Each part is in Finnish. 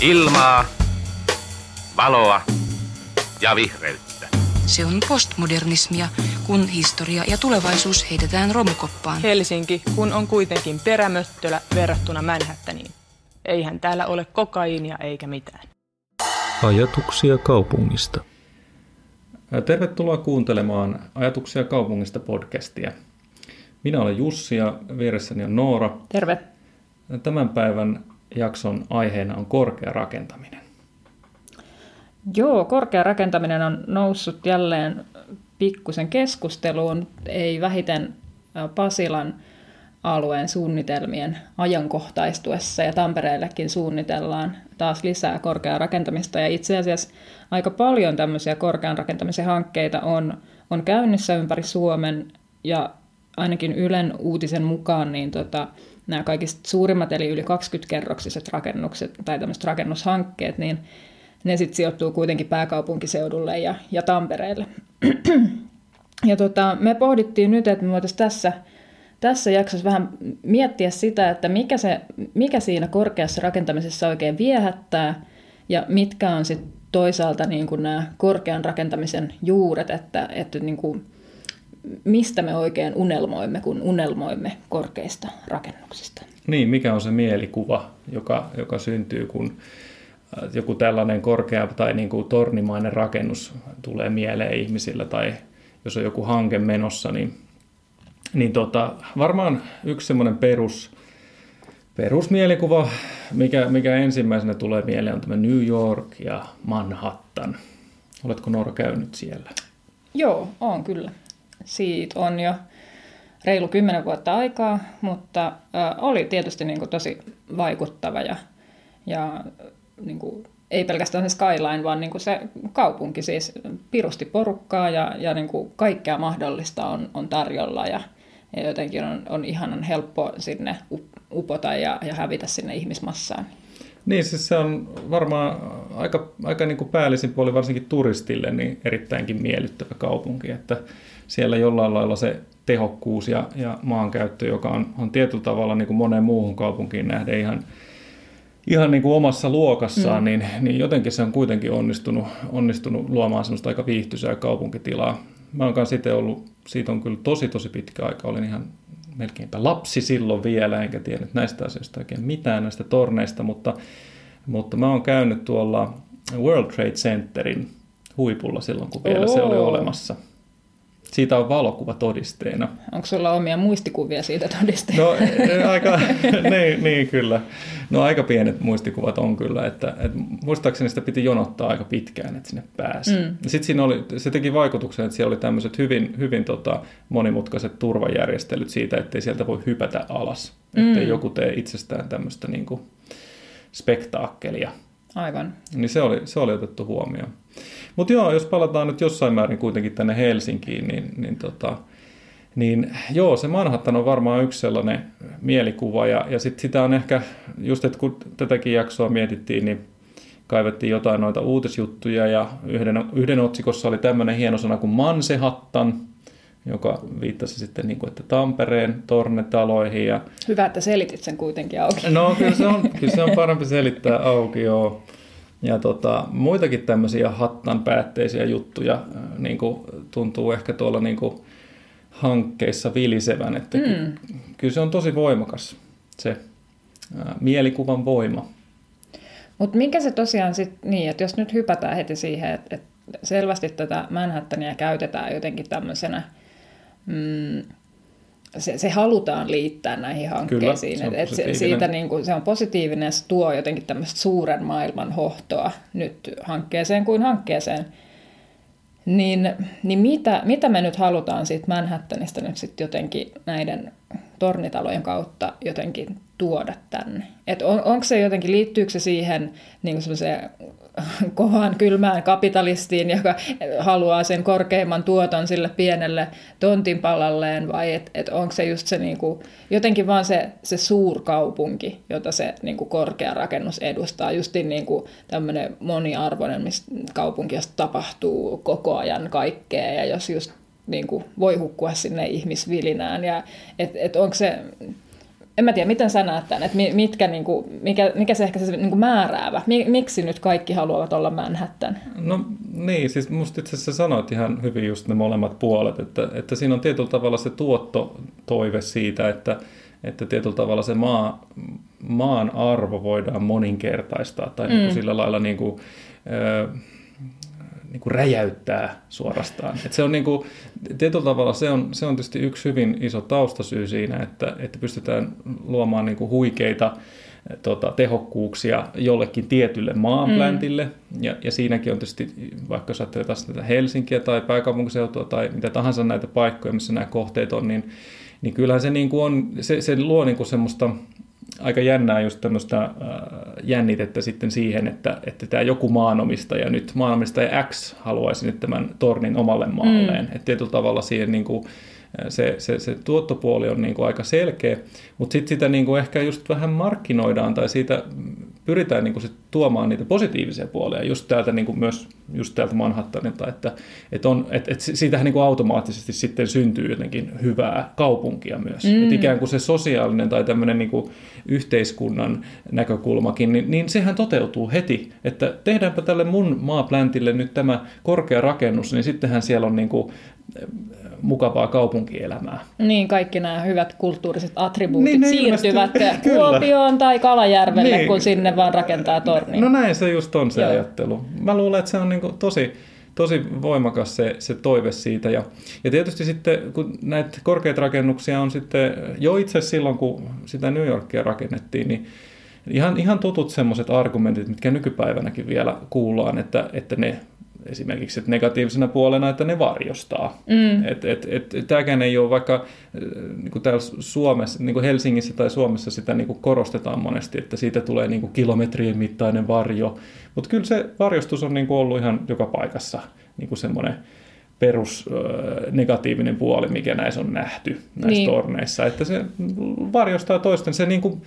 Ilmaa, valoa ja vihreyttä. Se on postmodernismia, kun historia ja tulevaisuus heitetään romukoppaan. Helsinki, kun on kuitenkin perämöttölä verrattuna Manhattaniin. Eihän täällä ole kokaiinia eikä mitään. Ajatuksia kaupungista. Tervetuloa kuuntelemaan Ajatuksia kaupungista podcastia. Minä olen Jussi ja vieressäni on Noora. Terve. Tämän päivän jakson aiheena on korkea rakentaminen. Joo, korkea rakentaminen on noussut jälleen pikkusen keskusteluun, ei vähiten Pasilan alueen suunnitelmien ajankohtaistuessa ja Tampereellekin suunnitellaan taas lisää korkeaa rakentamista ja itse asiassa aika paljon tämmöisiä korkean rakentamisen hankkeita on, on käynnissä ympäri Suomen ja ainakin Ylen uutisen mukaan niin tota, nämä kaikista suurimmat eli yli 20-kerroksiset rakennukset tai tämmöiset rakennushankkeet, niin ne sitten sijoittuu kuitenkin pääkaupunkiseudulle ja, ja Tampereelle. ja tota, me pohdittiin nyt, että me voitaisiin tässä, tässä jaksossa vähän miettiä sitä, että mikä, se, mikä siinä korkeassa rakentamisessa oikein viehättää ja mitkä on sitten toisaalta niin kuin nämä korkean rakentamisen juuret, että, että niin kuin, mistä me oikein unelmoimme, kun unelmoimme korkeista rakennuksista. Niin, mikä on se mielikuva, joka, joka syntyy, kun äh, joku tällainen korkea tai niin kuin tornimainen rakennus tulee mieleen ihmisillä tai jos on joku hanke menossa, niin, niin tota, varmaan yksi semmoinen perus, perusmielikuva, mikä, mikä ensimmäisenä tulee mieleen, on tämä New York ja Manhattan. Oletko Noora käynyt siellä? Joo, on kyllä. Siitä on jo reilu kymmenen vuotta aikaa, mutta oli tietysti niin kuin tosi vaikuttava ja, ja niin kuin, ei pelkästään se skyline, vaan niin kuin se kaupunki siis pirusti porukkaa ja, ja niin kuin kaikkea mahdollista on, on tarjolla ja, ja jotenkin on, on ihanan helppo sinne upota ja, ja hävitä sinne ihmismassaan. Niin, siis se on varmaan aika, aika niin kuin päällisin puoli varsinkin turistille niin erittäinkin miellyttävä kaupunki, että siellä jollain lailla se tehokkuus ja, ja maankäyttö, joka on, on tietyllä tavalla niin kuin moneen muuhun kaupunkiin nähden ihan, ihan niin kuin omassa luokassaan, mm. niin, niin jotenkin se on kuitenkin onnistunut, onnistunut luomaan semmoista aika viihtyisää kaupunkitilaa. Mä oon kanssa itse ollut, siitä on kyllä tosi tosi pitkä aika, olin ihan melkeinpä lapsi silloin vielä, enkä tiennyt näistä asioista oikein mitään näistä torneista, mutta, mutta mä oon käynyt tuolla World Trade Centerin huipulla silloin, kun vielä Oo. se oli olemassa. Siitä on valokuva todisteena. Onko sulla omia muistikuvia siitä todisteena? No aika, niin, niin, kyllä. No aika pienet muistikuvat on kyllä, että, että muistaakseni sitä piti jonottaa aika pitkään, että sinne pääsi. Mm. Sitten siinä oli, se teki vaikutuksen, että siellä oli tämmöiset hyvin, hyvin tota, monimutkaiset turvajärjestelyt siitä, ettei sieltä voi hypätä alas. Mm. Ettei joku tee itsestään tämmöistä niin kuin, spektaakkelia. Aivan. Niin se oli, se oli otettu huomioon. Mutta joo, jos palataan nyt jossain määrin kuitenkin tänne Helsinkiin, niin, niin, tota, niin joo, se Manhattan on varmaan yksi sellainen mielikuva. Ja, ja sitten sitä on ehkä, just että kun tätäkin jaksoa mietittiin, niin kaivettiin jotain noita uutisjuttuja ja yhden, yhden otsikossa oli tämmöinen hieno sana kuin Mansehattan, joka viittasi sitten niin kuin, että Tampereen tornetaloihin. Ja... Hyvä, että selitit sen kuitenkin auki. No kyllä se on, kyllä se on parempi selittää auki, joo. Ja tota, muitakin tämmöisiä hattan päätteisiä juttuja äh, niin kuin, tuntuu ehkä tuolla niin kuin, hankkeissa vilisevän. Että mm. Kyllä se on tosi voimakas se ää, äh, mielikuvan voima. Mutta mikä se tosiaan sitten niin, että jos nyt hypätään heti siihen, että, että selvästi tätä Manhattania käytetään jotenkin tämmöisenä mm, se, se halutaan liittää näihin hankkeisiin. Kyllä, se, et, se, siitä niin kuin, se on positiivinen, se tuo jotenkin tämmöistä suuren maailman hohtoa nyt hankkeeseen kuin hankkeeseen. Niin, niin mitä, mitä me nyt halutaan siitä Manhattanista nyt sitten jotenkin näiden tornitalojen kautta jotenkin tuoda tänne? Et on, onko se jotenkin, liittyykö se siihen niin kovaan kylmään kapitalistiin, joka haluaa sen korkeimman tuoton sille pienelle tontinpalalleen, vai et, et onko se just se niinku, jotenkin vaan se, se suurkaupunki, jota se niinku korkea rakennus edustaa, justin niinku tämmöinen moniarvoinen kaupunki, josta tapahtuu koko ajan kaikkea, ja jos just niin kuin voi hukkua sinne ihmisvilinään. Ja et, et onko se, en mä tiedä, miten sä näet tämän, että mitkä, niin kuin, mikä, mikä se ehkä se niin kuin määräävä, miksi nyt kaikki haluavat olla Manhattan? No niin, siis musta itse asiassa sanoit ihan hyvin just ne molemmat puolet, että, että siinä on tietyllä tavalla se tuottotoive siitä, että, että tietyllä tavalla se maa, maan arvo voidaan moninkertaistaa tai niin mm. niin kuin sillä lailla niin kuin, niin kuin räjäyttää suorastaan. Et se on niin kuin, tietyllä tavalla se on, se on tietysti yksi hyvin iso taustasyy siinä, että, että pystytään luomaan niin kuin huikeita tota, tehokkuuksia jollekin tietylle maanpläntille. Mm. Ja, ja siinäkin on tietysti, vaikka jos ajattelee tätä Helsinkiä tai pääkaupunkiseutua tai mitä tahansa näitä paikkoja, missä nämä kohteet on, niin, niin kyllähän se, niin kuin on, se, se luo niin kuin semmoista aika jännää just tämmöistä äh, jännitettä sitten siihen, että, että tämä joku maanomistaja nyt, maanomistaja X haluaisi nyt tämän tornin omalle maalleen. Mm. Että tietyllä tavalla siihen niin kuin, se, se, se tuottopuoli on niin kuin aika selkeä, mutta sitten sitä niin kuin ehkä just vähän markkinoidaan tai siitä pyritään niin kuin sit tuomaan niitä positiivisia puolia just täältä niin kuin myös just täältä Manhattanilta, että, että, on, että, että siitähän niin kuin automaattisesti sitten syntyy jotenkin hyvää kaupunkia myös. Mm. Että ikään kuin se sosiaalinen tai tämmöinen niin kuin yhteiskunnan näkökulmakin, niin, niin sehän toteutuu heti, että tehdäänpä tälle mun maapläntille nyt tämä korkea rakennus, niin sittenhän siellä on niin kuin mukavaa kaupunkielämää. Niin, kaikki nämä hyvät kulttuuriset attribuutit niin, siirtyvät Kuopioon tai Kalajärvelle, niin. kun sinne vaan rakentaa torni. No näin se just on se Joo. ajattelu. Mä luulen, että se on niin tosi, tosi voimakas se, se toive siitä. Ja, ja tietysti sitten, kun näitä korkeita rakennuksia on sitten jo itse silloin, kun sitä New Yorkia rakennettiin, niin ihan, ihan tutut semmoiset argumentit, mitkä nykypäivänäkin vielä kuullaan, että, että ne esimerkiksi että negatiivisena puolena, että ne varjostaa. Mm. Et, et, et, tämäkään ei ole vaikka äh, niin kuin täällä Suomessa, niin kuin Helsingissä tai Suomessa sitä niin kuin korostetaan monesti, että siitä tulee niin kuin kilometrien mittainen varjo, mutta kyllä se varjostus on niin kuin ollut ihan joka paikassa niin kuin semmoinen perus negatiivinen puoli, mikä näissä on nähty näissä niin. torneissa. Että se varjostaa toisten, se niin kuin,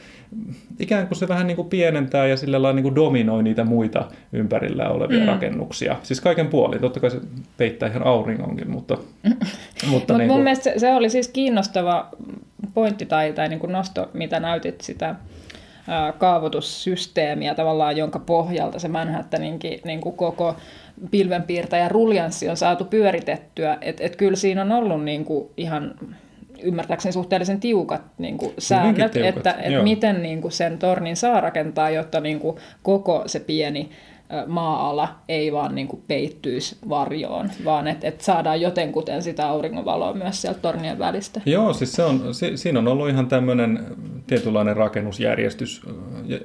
ikään kuin se vähän niin kuin pienentää ja sillä lailla niin kuin dominoi niitä muita ympärillä olevia mm. rakennuksia. Siis kaiken puolin, totta kai se peittää ihan auringonkin, mutta... mutta niin kuin... Mun mielestä se, se oli siis kiinnostava pointti tai, tai niin kuin nosto, mitä näytit sitä kaavoitussysteemiä tavallaan, jonka pohjalta se Manhattaninkin niin kuin koko pilvenpiirtäjä ruljanssi on saatu pyöritettyä. Että et kyllä siinä on ollut niin kuin ihan ymmärtääkseni suhteellisen tiukat niin kuin säännöt, tiukat, että, että miten niin kuin sen tornin saa rakentaa, jotta niin kuin koko se pieni maa-ala ei vaan niin kuin peittyisi varjoon, vaan että et saadaan jotenkuten sitä auringonvaloa myös sieltä tornien välistä. Joo, siis se on, si, siinä on ollut ihan tämmöinen tietynlainen rakennusjärjestys,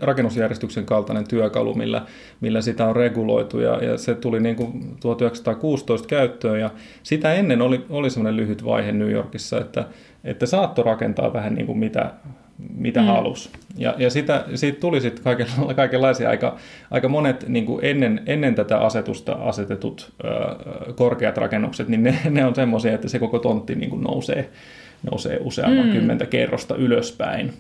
rakennusjärjestyksen kaltainen työkalu, millä, millä sitä on reguloitu ja, ja se tuli niin kuin 1916 käyttöön ja sitä ennen oli, oli semmoinen lyhyt vaihe New Yorkissa, että, että saattoi rakentaa vähän niin kuin mitä mitä mm. halusi. Ja, ja sitä, siitä tuli sitten kaiken, kaikenlaisia aika, aika monet niin kuin ennen, ennen tätä asetusta asetetut ö, korkeat rakennukset, niin ne, ne on semmoisia, että se koko tontti niin kuin nousee, nousee useamman mm. kymmentä kerrosta ylöspäin.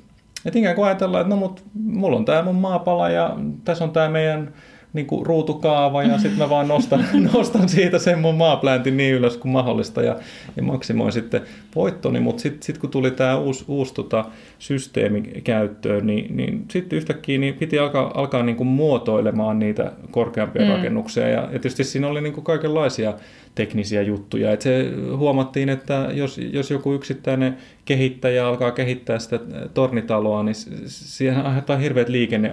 Et ikään kuin ajatellaan, että no mut, mulla on tämä mun maapala ja tässä on tämä meidän niin kuin ruutukaava ja sitten mä vaan nostan, nostan siitä sen mun maapläntin niin ylös kuin mahdollista ja, ja maksimoin sitten voittoni, mutta sitten sit kun tuli tämä uusi, uusi tota, systeemi käyttöön, niin, niin sitten yhtäkkiä niin piti alkaa, alkaa niin kuin muotoilemaan niitä korkeampia mm. rakennuksia ja, ja tietysti siinä oli niin kuin kaikenlaisia teknisiä juttuja. Et se huomattiin, että jos, jos joku yksittäinen kehittäjä alkaa kehittää sitä tornitaloa, niin siihen aiheuttaa hirveät liikenne,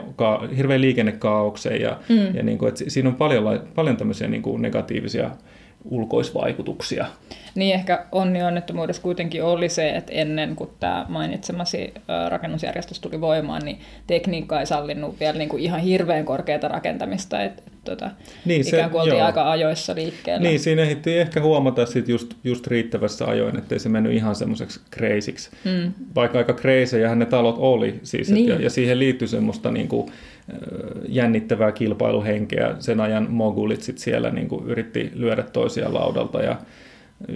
hirveän liikennekaauksen ja, mm. ja niin kuin, että siinä on paljon, paljon tämmöisiä niin kuin negatiivisia ulkoisvaikutuksia. Niin ehkä onnettomuudessa kuitenkin oli se, että ennen kuin tämä mainitsemasi rakennusjärjestys tuli voimaan, niin tekniikka ei sallinut vielä niin kuin ihan hirveän korkeata rakentamista, että tota, niin, se, ikään kuin oltiin joo. aika ajoissa liikkeellä. Niin, siinä ehdittiin ehkä huomata sit just, just riittävässä ajoin, ettei se mennyt ihan semmoiseksi kreisiksi. Mm. Vaikka aika kreisejähän ne talot oli, siis, niin. ja, ja siihen liittyi semmoista niin kuin, jännittävää kilpailuhenkeä. Sen ajan mogulit sit siellä niin kuin yritti lyödä toisia laudalta ja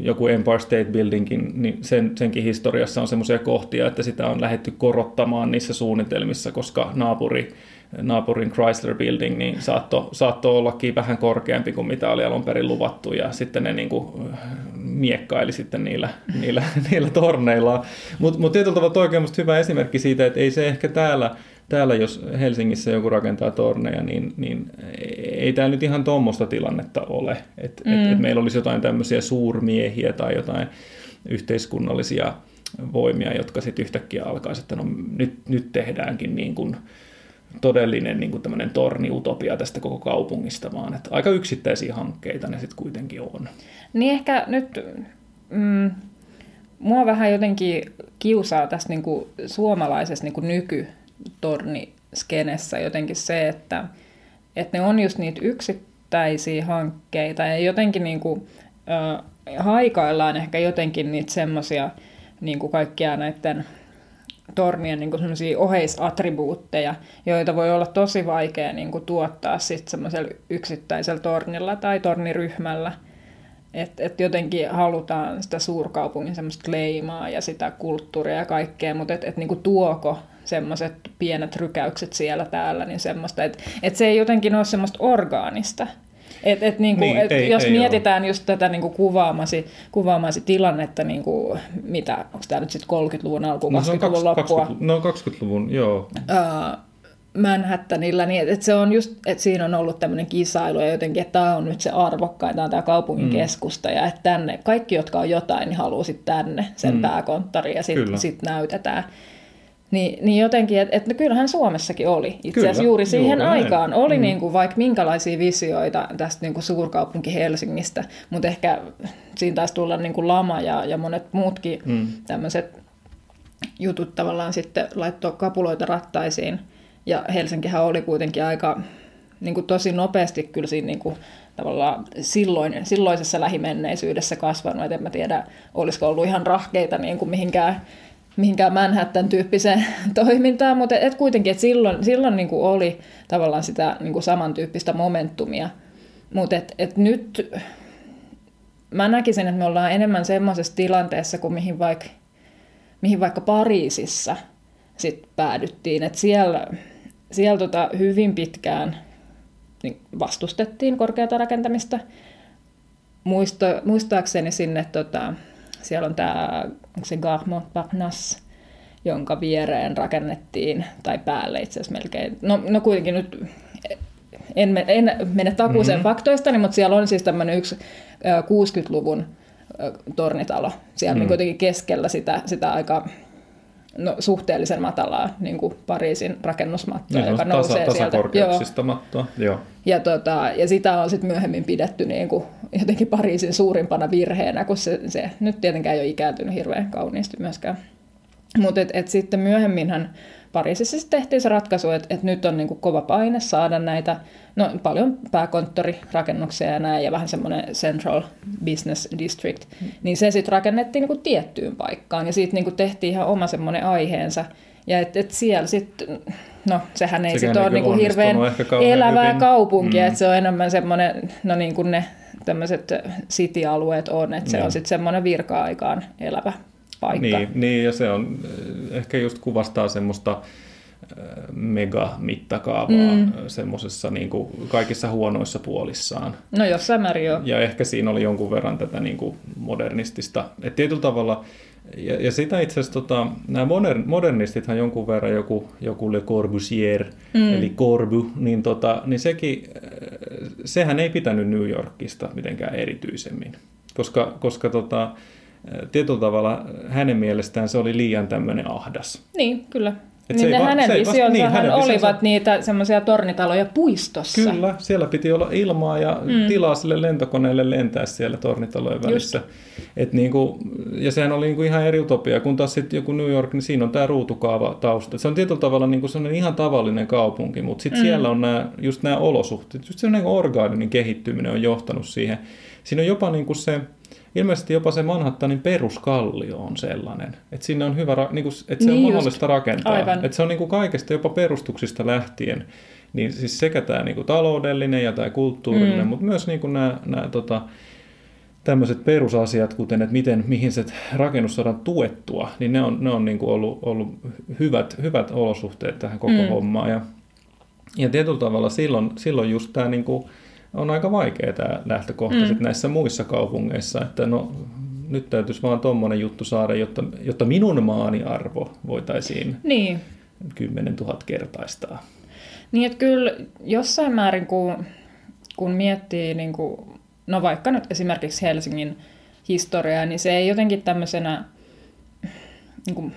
joku Empire State Buildingin, niin sen, senkin historiassa on semmoisia kohtia, että sitä on lähetty korottamaan niissä suunnitelmissa, koska naapuri, naapurin Chrysler Building niin saattoi saatto ollakin vähän korkeampi kuin mitä oli alun perin luvattu ja sitten ne niin kuin miekkaili sitten niillä, niillä, niillä torneilla. Mutta mut tietyllä tavalla toi on hyvä esimerkki siitä, että ei se ehkä täällä, täällä jos Helsingissä joku rakentaa torneja, niin, niin ei tämä nyt ihan tuommoista tilannetta ole. Että mm. et, et meillä olisi jotain tämmöisiä suurmiehiä tai jotain yhteiskunnallisia voimia, jotka sitten yhtäkkiä alkaisi, että no nyt, nyt tehdäänkin niin kuin todellinen niin kuin tämmöinen torniutopia tästä koko kaupungista, vaan että aika yksittäisiä hankkeita ne sitten kuitenkin on. Niin ehkä nyt mm, mua vähän jotenkin kiusaa tässä niin kuin suomalaisessa niin kuin nykytorniskenessä jotenkin se, että, että ne on just niitä yksittäisiä hankkeita ja jotenkin niin kuin, äh, haikaillaan ehkä jotenkin niitä semmoisia niin kaikkia näiden tornien niin kuin oheisattribuutteja, joita voi olla tosi vaikea niin kuin tuottaa sitten semmoisella yksittäisellä tornilla tai torniryhmällä. Että et jotenkin halutaan sitä suurkaupungin semmoista leimaa ja sitä kulttuuria ja kaikkea, mutta että et niin tuoko semmoiset pienet rykäykset siellä täällä, niin semmoista, että et se ei jotenkin ole semmoista orgaanista. Et, et niinku, niin, et ei, jos ei mietitään ole. just tätä niinku kuvaamasi, kuvaamasi tilannetta, niinku, mitä, onko tämä nyt sitten 30-luvun alku, no, 20-luvun loppua? 20, no 20-luvun, joo. Uh, Manhattanilla, niin että se on just, että siinä on ollut tämmöinen kisailu ja jotenkin, että tämä on nyt se arvokkain, tämä on tämä kaupungin mm. keskusta ja että tänne, kaikki, jotka on jotain, niin haluaa sitten tänne sen mm. pääkonttori ja sitten sit näytetään. Niin, niin jotenkin, että et, no kyllähän Suomessakin oli. Itse asiassa juuri siihen juuri aikaan näin. oli mm. niin kuin vaikka minkälaisia visioita tästä niin kuin suurkaupunki Helsingistä, mutta ehkä siinä taisi tulla niin kuin lama ja, ja monet muutkin mm. tämmöiset jutut tavallaan sitten laittoi kapuloita rattaisiin. Ja Helsinkihän oli kuitenkin aika niin kuin tosi nopeasti kyllä siinä niin kuin, tavallaan silloin, silloisessa lähimenneisyydessä kasvanut. Et en mä tiedä, olisiko ollut ihan rahkeita niin kuin mihinkään mihinkään Manhattan-tyyppiseen toimintaan, mutta et kuitenkin, että silloin, silloin niin kuin oli tavallaan sitä niin kuin samantyyppistä momentumia. Mutta et, et nyt mä näkisin, että me ollaan enemmän semmoisessa tilanteessa kuin mihin vaikka, mihin vaikka Pariisissa sit päädyttiin. Että siellä, siellä tota hyvin pitkään niin vastustettiin korkeata rakentamista. Muista, muistaakseni sinne tota, siellä on tämä, onko se Garmont Parnas, jonka viereen rakennettiin, tai päälle itse asiassa melkein. No, no kuitenkin nyt en, en mene takuuseen mm-hmm. faktoistani, mutta siellä on siis tämmöinen yksi 60-luvun tornitalo. Siellä mm. niin kuitenkin keskellä sitä, sitä aika no, suhteellisen matalaa niin kuin Pariisin rakennusmattoa, niin, joka nousee tasa, sieltä. mattoa, joo. Ja, tota, ja sitä on sitten myöhemmin pidetty niin kuin, jotenkin Pariisin suurimpana virheenä, kun se, se nyt tietenkään ei ole ikääntynyt hirveän kauniisti myöskään. Mutta et, et sitten myöhemminhän Pariisissa sitten tehtiin se ratkaisu, että, että nyt on niin kuin kova paine saada näitä, no paljon pääkonttorirakennuksia ja näin, ja vähän semmoinen Central Business District, niin se sitten rakennettiin niin kuin tiettyyn paikkaan, ja siitä niin kuin tehtiin ihan oma semmoinen aiheensa, ja että et siellä sitten, no sehän ei sitten ole niin kuin hirveän elävää hyvin. kaupunkia, mm. että se on enemmän semmoinen, no niin kuin ne tämmöiset city-alueet on, että se no. on sitten semmoinen virka-aikaan elävä paikka. Niin, niin, ja se on eh, ehkä just kuvastaa semmoista eh, mega-mittakaavaa mm. semmoisessa niin kuin kaikissa huonoissa puolissaan. No jossain määrin joo. Ja ehkä siinä oli jonkun verran tätä niin kuin modernistista. Et tietyllä tavalla, ja, ja sitä itse asiassa tota, nämä modern, modernistithan jonkun verran, joku, joku Le Corbusier, mm. eli Corbu, niin, tota, niin sekin, eh, sehän ei pitänyt New Yorkista mitenkään erityisemmin. Koska, koska tota, tietyllä tavalla hänen mielestään se oli liian tämmöinen ahdas. Niin, kyllä. Et niin ne va- hänen visionsa niin, hänen olivat visionsa... niitä semmoisia tornitaloja puistossa. Kyllä, siellä piti olla ilmaa ja mm. tilaa sille lentokoneelle lentää siellä tornitalojen välissä. Et niinku, ja sehän oli niinku ihan eri utopia, kun taas sitten joku New York, niin siinä on tämä ruutukaava tausta. Se on tietyllä tavalla niinku sellainen ihan tavallinen kaupunki, mutta sitten mm. siellä on nää, just nämä olosuhteet, just semmoinen orgaaninen kehittyminen on johtanut siihen. Siinä on jopa niinku se ilmeisesti jopa se Manhattanin peruskallio on sellainen, että sinne on hyvä, niin kuin, että se niin on mahdollista rakentaa. Aivan. Että se on niin kuin kaikesta jopa perustuksista lähtien, niin siis sekä tämä niin kuin taloudellinen ja tämä kulttuurinen, mm. mutta myös niin kuin nämä, nämä tota, tämmöiset perusasiat, kuten että miten, mihin se rakennus saadaan tuettua, niin ne on, ne on niin kuin ollut, ollut hyvät, hyvät olosuhteet tähän koko mm. hommaan. Ja, ja tietyllä tavalla silloin, silloin just tämä niin kuin, on aika vaikea tämä lähtökohta mm. näissä muissa kaupungeissa, että no nyt täytyisi vaan tuommoinen juttu saada, jotta, jotta minun maani arvo voitaisiin Niin, 10 000 kertaistaa. Niin, että kyllä jossain määrin, kun, kun miettii, niin kuin, no vaikka nyt esimerkiksi Helsingin historiaa, niin se ei jotenkin tämmöisenä niin kuin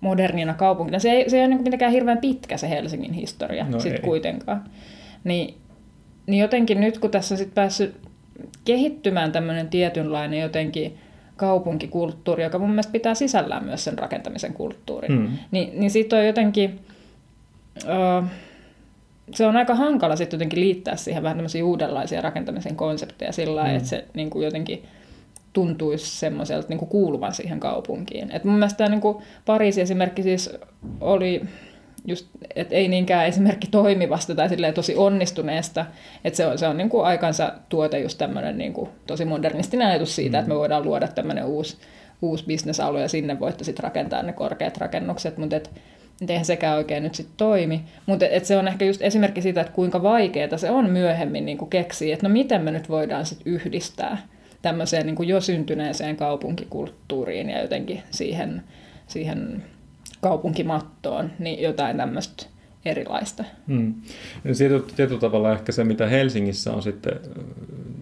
modernina kaupunkina, se ei, se ei ole niin kuin mitenkään hirveän pitkä se Helsingin historia No no sit ei. kuitenkaan. Niin, niin jotenkin nyt, kun tässä on sit päässyt kehittymään tämmöinen tietynlainen jotenkin kaupunkikulttuuri, joka mun mielestä pitää sisällään myös sen rakentamisen kulttuurin, Mm. niin, niin siitä on jotenkin, ö, se on aika hankala sitten jotenkin liittää siihen vähän tämmöisiä uudenlaisia rakentamisen konsepteja sillä Mm. että se niin kuin jotenkin tuntuisi semmoiselta niin kuin kuuluvan siihen kaupunkiin. Et mun mielestä tämä niin kuin Pariisi esimerkki siis oli just, että ei niinkään esimerkki toimivasta tai silleen tosi onnistuneesta, että se on, se on niin kuin aikansa tuote just tämmöinen niin kuin tosi modernistinen ajatus siitä, mm. että me voidaan luoda tämmöinen uusi, uusi bisnesalue ja sinne voitte sitten rakentaa ne korkeat rakennukset, mutta et, et eihän sekään oikein nyt sitten toimi. Mutta et se on ehkä just esimerkki siitä, että kuinka vaikeaa se on myöhemmin niin kuin keksiä, että no miten me nyt voidaan sitten yhdistää tämmöiseen niin kuin jo syntyneeseen kaupunkikulttuuriin ja jotenkin siihen, siihen kaupunkimattoon, niin jotain tämmöistä erilaista. Hmm. Tietyllä, tietyllä tavalla ehkä se, mitä Helsingissä on sitten,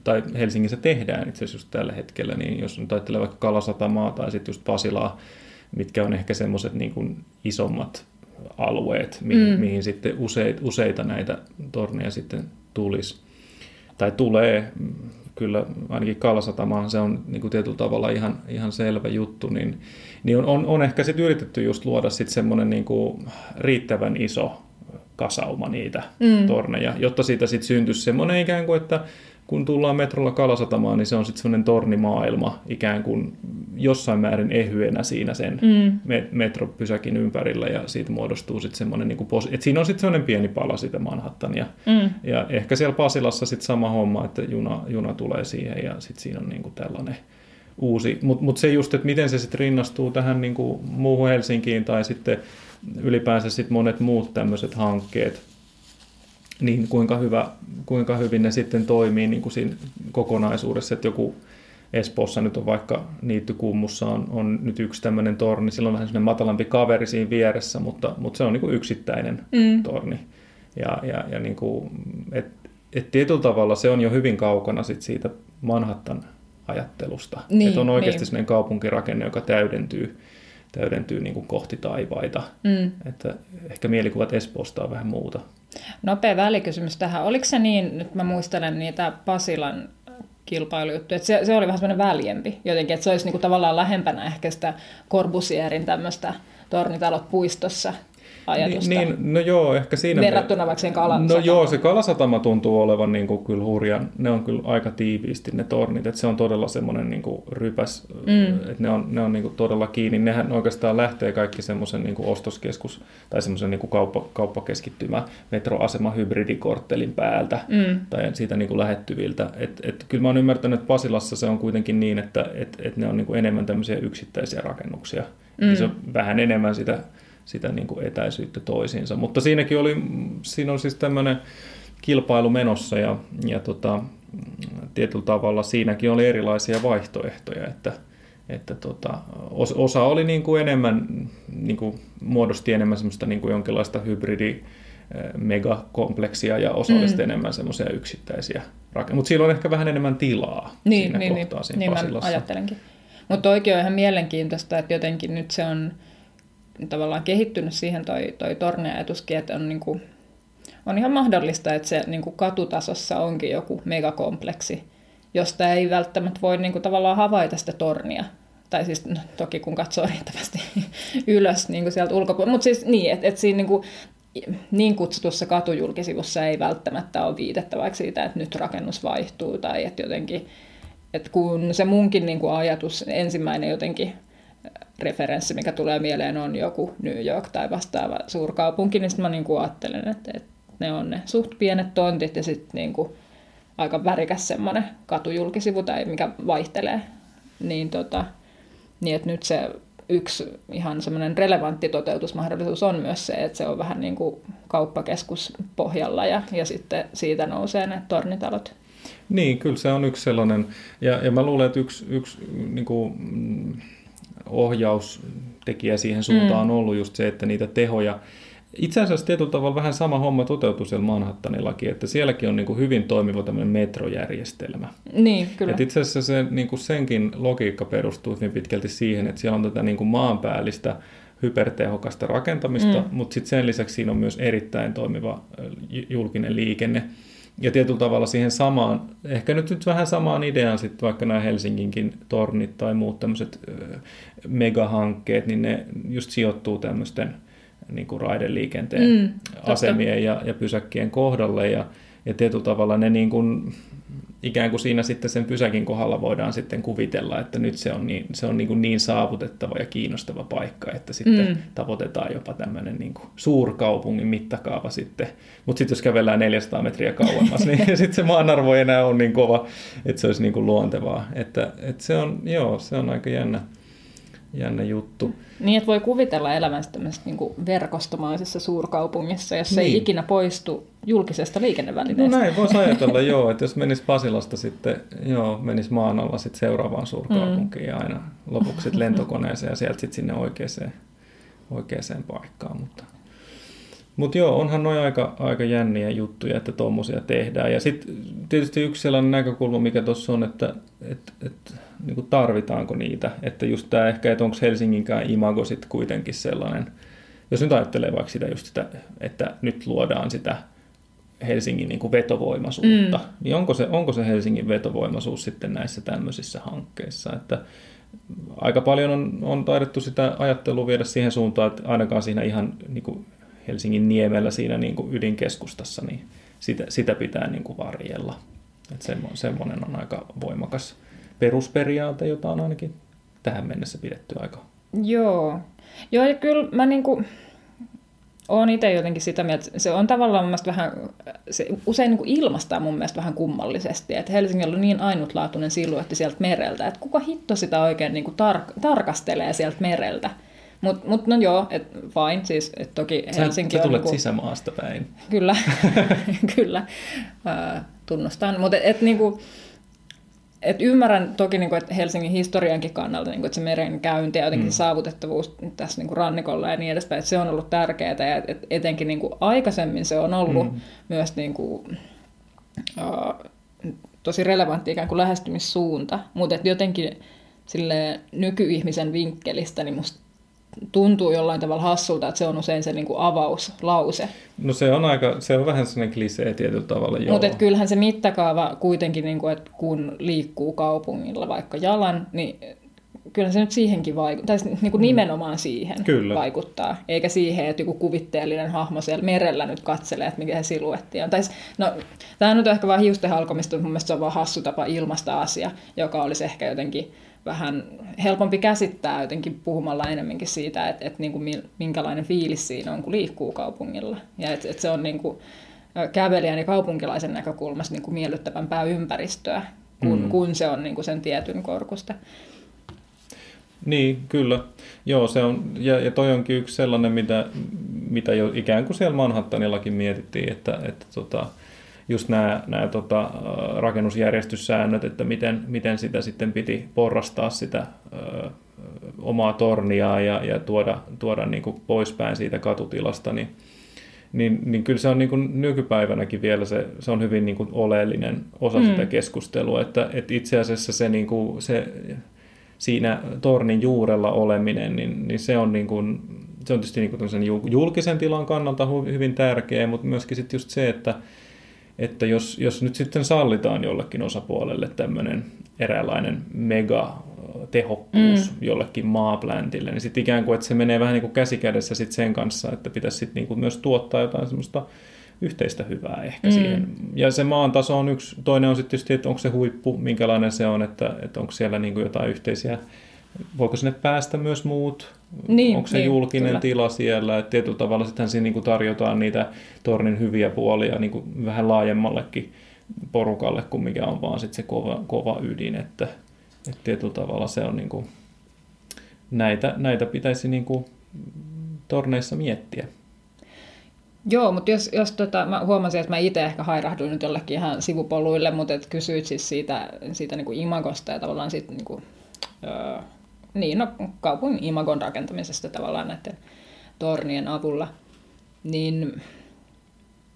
tai Helsingissä tehdään itse asiassa just tällä hetkellä, niin jos nyt ajattelee vaikka Kalasatamaa tai sitten just Pasilaa, mitkä on ehkä semmoiset niin kuin isommat alueet, mihin, mm. mihin sitten useita, useita näitä torneja sitten tulisi. Tai tulee, kyllä ainakin Kalasatamaan se on niin kuin tietyllä tavalla ihan, ihan selvä juttu, niin, niin on, on, on ehkä sitten yritetty just luoda sitten semmoinen niin kuin riittävän iso kasauma niitä mm. torneja, jotta siitä sitten syntyisi semmoinen ikään kuin, että kun tullaan metrolla Kalasatamaan, niin se on sitten semmoinen tornimaailma ikään kuin jossain määrin ehyenä siinä sen mm. metropysäkin ympärillä ja siitä muodostuu sitten semmoinen, niin kuin pos- että siinä on sitten semmoinen pieni pala sitä Manhattania. Mm. Ja ehkä siellä Pasilassa sitten sama homma, että juna, juna tulee siihen ja sitten siinä on niin kuin tällainen uusi, mutta mut se just, että miten se sitten rinnastuu tähän niin kuin muuhun Helsinkiin tai sitten ylipäänsä sitten monet muut tämmöiset hankkeet, niin kuinka, hyvä, kuinka hyvin ne sitten toimii niin kuin siinä kokonaisuudessa, että joku Espoossa nyt on vaikka Niittykummussa on, on nyt yksi tämmöinen torni, sillä on vähän semmoinen matalampi kaveri siinä vieressä, mutta, mutta se on niin kuin yksittäinen mm. torni. Ja, ja, ja niin kuin, et, et tietyllä tavalla se on jo hyvin kaukana sit siitä Manhattan ajattelusta. Niin, että on oikeasti niin. sellainen kaupunkirakenne, joka täydentyy, täydentyy niin kuin kohti taivaita. Mm. Että ehkä mielikuvat Espoosta on vähän muuta. Nopea välikysymys tähän. Oliko se niin, nyt mä muistelen niitä Pasilan kilpailujuttuja, että se, se oli vähän semmoinen väljempi jotenkin, että se olisi niinku tavallaan lähempänä ehkä sitä Corbusierin tämmöistä tornitalot puistossa ajatusta. Niin, niin, no joo, ehkä siinä... Verrattuna vaikka sen kalasatamaan. No joo, se kalasatama tuntuu olevan niin kuin kyllä hurjan, ne on kyllä aika tiiviisti ne tornit, että se on todella semmoinen niin kuin rypäs, mm. että ne on, ne on niin kuin todella kiinni. Nehän oikeastaan lähtee kaikki semmoisen niin kuin ostoskeskus tai semmoisen niin kuin kauppa, kauppakeskittymä metroasema hybridikorttelin päältä mm. tai siitä niin kuin lähettyviltä. Et, et, kyllä mä oon ymmärtänyt, että Pasilassa se on kuitenkin niin, että et, et ne on niin kuin enemmän tämmöisiä yksittäisiä rakennuksia. Mm. Niin se on vähän enemmän sitä sitä niin kuin etäisyyttä toisiinsa. Mutta siinäkin oli, siinä on siis tämmöinen kilpailu menossa ja, ja tota, tietyllä tavalla siinäkin oli erilaisia vaihtoehtoja, että, että tota, osa oli niin kuin enemmän, niin kuin muodosti enemmän semmoista niin kuin jonkinlaista hybridi megakompleksia ja osa mm. oli enemmän semmoisia yksittäisiä rakennuksia. Mutta siellä on ehkä vähän enemmän tilaa niin, siinä niin, kohtaa niin, siinä niin Pasilassa. mä ajattelenkin. Mutta oikein on ihan mielenkiintoista, että jotenkin nyt se on tavallaan kehittynyt siihen toi, toi torneajatuskin, että on, niinku, on ihan mahdollista, että se niinku katutasossa onkin joku megakompleksi, josta ei välttämättä voi niinku tavallaan havaita sitä tornia. Tai siis no, toki kun katsoo riittävästi ylös niinku sieltä ulkopuolella. Mutta siis niin, että et siinä niinku, niin kutsutussa katujulkisivussa ei välttämättä ole viitettä vaikka siitä, että nyt rakennus vaihtuu tai että jotenkin, että kun se munkin niinku ajatus ensimmäinen jotenkin referenssi, mikä tulee mieleen, on joku New York tai vastaava suurkaupunki, niin sitten mä niin kuin ajattelen, että, että ne on ne suht pienet tontit ja sitten niin kuin aika värikäs semmoinen katujulkisivu tai mikä vaihtelee. Niin, tota, niin että nyt se yksi ihan semmoinen relevantti toteutusmahdollisuus on myös se, että se on vähän niin kuin kauppakeskus pohjalla ja, ja sitten siitä nousee ne tornitalot. Niin, kyllä se on yksi sellainen, ja, ja mä luulen, että yksi, yksi niin kuin, mm, ohjaustekijä siihen suuntaan mm. on ollut just se, että niitä tehoja, itse asiassa tietyllä tavalla vähän sama homma toteutuu siellä Manhattanillakin, että sielläkin on niin kuin hyvin toimiva tämmöinen metrojärjestelmä. Niin, kyllä. Et itse asiassa se, niin kuin senkin logiikka perustuu hyvin pitkälti siihen, että siellä on tätä niin kuin maanpäällistä hypertehokasta rakentamista, mm. mutta sitten sen lisäksi siinä on myös erittäin toimiva julkinen liikenne. Ja tietyllä tavalla siihen samaan, ehkä nyt, nyt vähän samaan ideaan sitten vaikka nämä Helsinginkin tornit tai muut tämmöiset megahankkeet, niin ne just sijoittuu tämmöisten niin kuin raideliikenteen mm, asemien ja, ja pysäkkien kohdalle. Ja, ja tietyllä tavalla ne niin kuin, ikään kuin siinä sitten sen pysäkin kohdalla voidaan sitten kuvitella, että nyt se on niin, se on niin, kuin niin saavutettava ja kiinnostava paikka, että sitten mm. tavoitetaan jopa tämmöinen niin kuin suurkaupungin mittakaava sitten. Mutta sitten jos kävellään 400 metriä kauemmas, niin sitten se maanarvo ei enää ole niin kova, että se olisi niin kuin luontevaa. Että, että se on, joo, se on aika jännä, jännä juttu. Niin, että voi kuvitella elämänsä tämmöisessä niin verkostomaisessa suurkaupungissa, jos niin. ei ikinä poistu julkisesta liikennevälineestä. No näin voisi ajatella, joo, että jos menisi Pasilasta sitten, joo, menisi maan alla sitten seuraavaan suurkaupunkiin mm. aina lopuksi sitten lentokoneeseen ja sieltä sitten sinne oikeaan, oikeaan paikkaan. Mutta, mutta joo, onhan noin aika, aika jänniä juttuja, että tuommoisia tehdään. Ja sitten tietysti yksi sellainen näkökulma, mikä tuossa on, että, että, että niin kuin tarvitaanko niitä. Että just tämä ehkä, että onko Helsinginkään imago sitten kuitenkin sellainen, jos nyt ajattelee vaikka sitä just sitä, että nyt luodaan sitä Helsingin niin kuin vetovoimaisuutta, mm. niin onko se, onko se Helsingin vetovoimaisuus sitten näissä tämmöisissä hankkeissa, että aika paljon on, on taidettu sitä ajattelua viedä siihen suuntaan, että ainakaan siinä ihan niin kuin Helsingin niemellä siinä niin kuin ydinkeskustassa, niin sitä, sitä pitää niin kuin varjella. Että semmoinen on aika voimakas perusperiaate, jota on ainakin tähän mennessä pidetty aika. Joo. Joo, ja kyllä mä niinku, olen itse jotenkin sitä mieltä, että se on tavallaan mun vähän, se usein niin kuin ilmastaa mun mielestä vähän kummallisesti, että Helsingillä on niin ainutlaatuinen siluetti sieltä mereltä, että kuka hitto sitä oikein niin kuin tar- tarkastelee sieltä mereltä. Mutta mut, no joo, et fine, siis et toki Helsinki sä, sä tulet on... Niinku, sisämaasta päin. Kyllä, kyllä, uh, tunnustan. Mutta et, et niinku, et ymmärrän toki, niin kuin, että Helsingin historiankin kannalta, niin kuin, että se meren käynti ja jotenkin mm. saavutettavuus tässä niin kuin rannikolla ja niin edespäin, että se on ollut tärkeää ja et, etenkin niin kuin aikaisemmin se on ollut mm. myös niin kuin, uh, tosi relevantti ikään kuin lähestymissuunta, mutta jotenkin sille nykyihmisen vinkkelistä, niin musta tuntuu jollain tavalla hassulta, että se on usein se niin kuin avauslause. No se on, aika, se on vähän sellainen klisee tietyllä tavalla, joo. Mutta kyllähän se mittakaava kuitenkin, niin kuin, että kun liikkuu kaupungilla vaikka jalan, niin kyllä se nyt siihenkin vaikuttaa, tai niin kuin mm. nimenomaan siihen kyllä. vaikuttaa, eikä siihen, että joku kuvitteellinen hahmo siellä merellä nyt katselee, että mikä se siluetti on. Tai, no, tämä on nyt ehkä vaan hiusten halkomista, mutta mun mielestä se on vaan hassu tapa ilmaista asia, joka olisi ehkä jotenkin vähän helpompi käsittää jotenkin puhumalla enemmänkin siitä, että, että niin kuin minkälainen fiilis siinä on, kun liikkuu kaupungilla. Ja että, että se on niin kuin kävelijän ja kaupunkilaisen näkökulmasta niin kuin miellyttävämpää ympäristöä, kun, mm. kun se on niin kuin sen tietyn korkusta. Niin, kyllä. Joo, se on, ja, ja toi onkin yksi sellainen, mitä, mitä jo ikään kuin siellä Manhattanillakin mietittiin, että, että tota, just nämä, nämä tota, rakennusjärjestyssäännöt, että miten, miten sitä sitten piti porrastaa sitä ö, omaa torniaa ja, ja tuoda, tuoda niin kuin poispäin siitä katutilasta, niin, niin, niin kyllä se on niin kuin nykypäivänäkin vielä se, se on hyvin niin kuin oleellinen osa mm. sitä keskustelua, että, että itse asiassa se, niin kuin, se siinä tornin juurella oleminen, niin, niin se on niin kuin, se on tietysti niin kuin julkisen tilan kannalta hyvin tärkeä, mutta myöskin sitten just se, että, että jos, jos nyt sitten sallitaan jollekin osapuolelle tämmöinen eräänlainen mega tehokkuus mm. jollekin maapläntille, niin sitten ikään kuin, että se menee vähän niin kuin käsikädessä sitten sen kanssa, että pitäisi sitten niin kuin myös tuottaa jotain semmoista yhteistä hyvää ehkä mm. siihen. Ja se maan taso on yksi, toinen on sitten tietysti, että onko se huippu, minkälainen se on, että, että onko siellä niin kuin jotain yhteisiä voiko sinne päästä myös muut? Niin, Onko se niin, julkinen kyllä. tila siellä? Et tietyllä tavalla sitten siinä niin kuin tarjotaan niitä tornin hyviä puolia niin kuin vähän laajemmallekin porukalle kuin mikä on vaan sit se kova, kova ydin. Että, että tietyllä tavalla se on niin kuin, näitä, näitä pitäisi niin kuin torneissa miettiä. Joo, mutta jos, jos tota, mä huomasin, että mä itse ehkä hairahduin nyt jollekin ihan sivupoluille, mutta et kysyit siis siitä, siitä niin kuin imagosta ja tavallaan siitä niin kuin, öö, niin, no, kaupungin imagon rakentamisesta tavallaan näiden tornien avulla, niin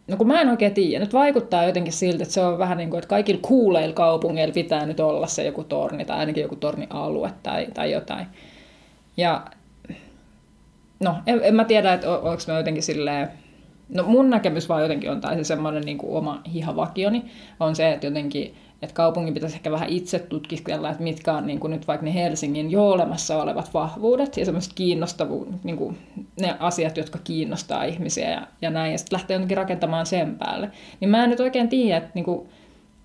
No kun mä en oikein tiedä. Nyt vaikuttaa jotenkin siltä, että se on vähän niin kuin, että kaikilla kuuleilla kaupungeilla pitää nyt olla se joku torni tai ainakin joku tornialue tai, tai jotain. Ja no, en, en mä tiedä, että onko mä jotenkin silleen, no mun näkemys vaan jotenkin on, tai se semmoinen niin kuin oma hihavakioni, on se, että jotenkin että kaupungin pitäisi ehkä vähän itse tutkiskella, että mitkä on niin kuin nyt vaikka ne Helsingin jo olemassa olevat vahvuudet ja semmoiset kiinnostavuudet, niin kuin ne asiat, jotka kiinnostaa ihmisiä ja, ja näin, ja sitten lähtee jotenkin rakentamaan sen päälle. Niin mä en nyt oikein tiedä, että niin kuin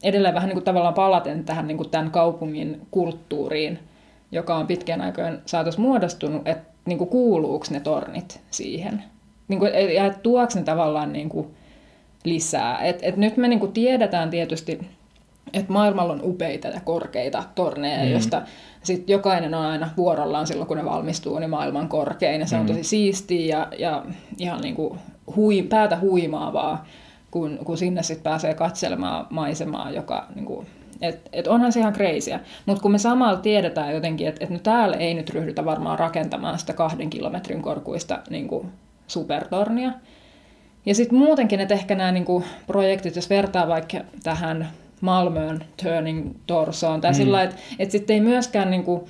edelleen vähän niin kuin tavallaan palaten tähän niin kuin tämän kaupungin kulttuuriin, joka on pitkän aikojen saatossa muodostunut, että niin kuin kuuluuko ne tornit siihen. Niin kuin, ja että tuoks ne tavallaan niin kuin lisää. Et, et nyt me niin kuin tiedetään tietysti, että maailmalla on upeita ja korkeita torneja, mm. josta sit jokainen on aina vuorollaan silloin, kun ne valmistuu, niin maailman korkein. Ja se mm. on tosi siistiä ja, ja ihan niin kuin hui, päätä huimaavaa, kun, kun sinne sitten pääsee katselemaan maisemaa, joka niin kuin, et, et onhan se ihan kreisiä. Mutta kun me samalla tiedetään jotenkin, että et nyt täällä ei nyt ryhdytä varmaan rakentamaan sitä kahden kilometrin korkuista niin kuin supertornia. Ja sitten muutenkin, että ehkä nämä niin kuin, projektit, jos vertaa vaikka tähän Malmöön Turning Torsoon. Tai mm. sillä että, että sitten ei myöskään niin kuin,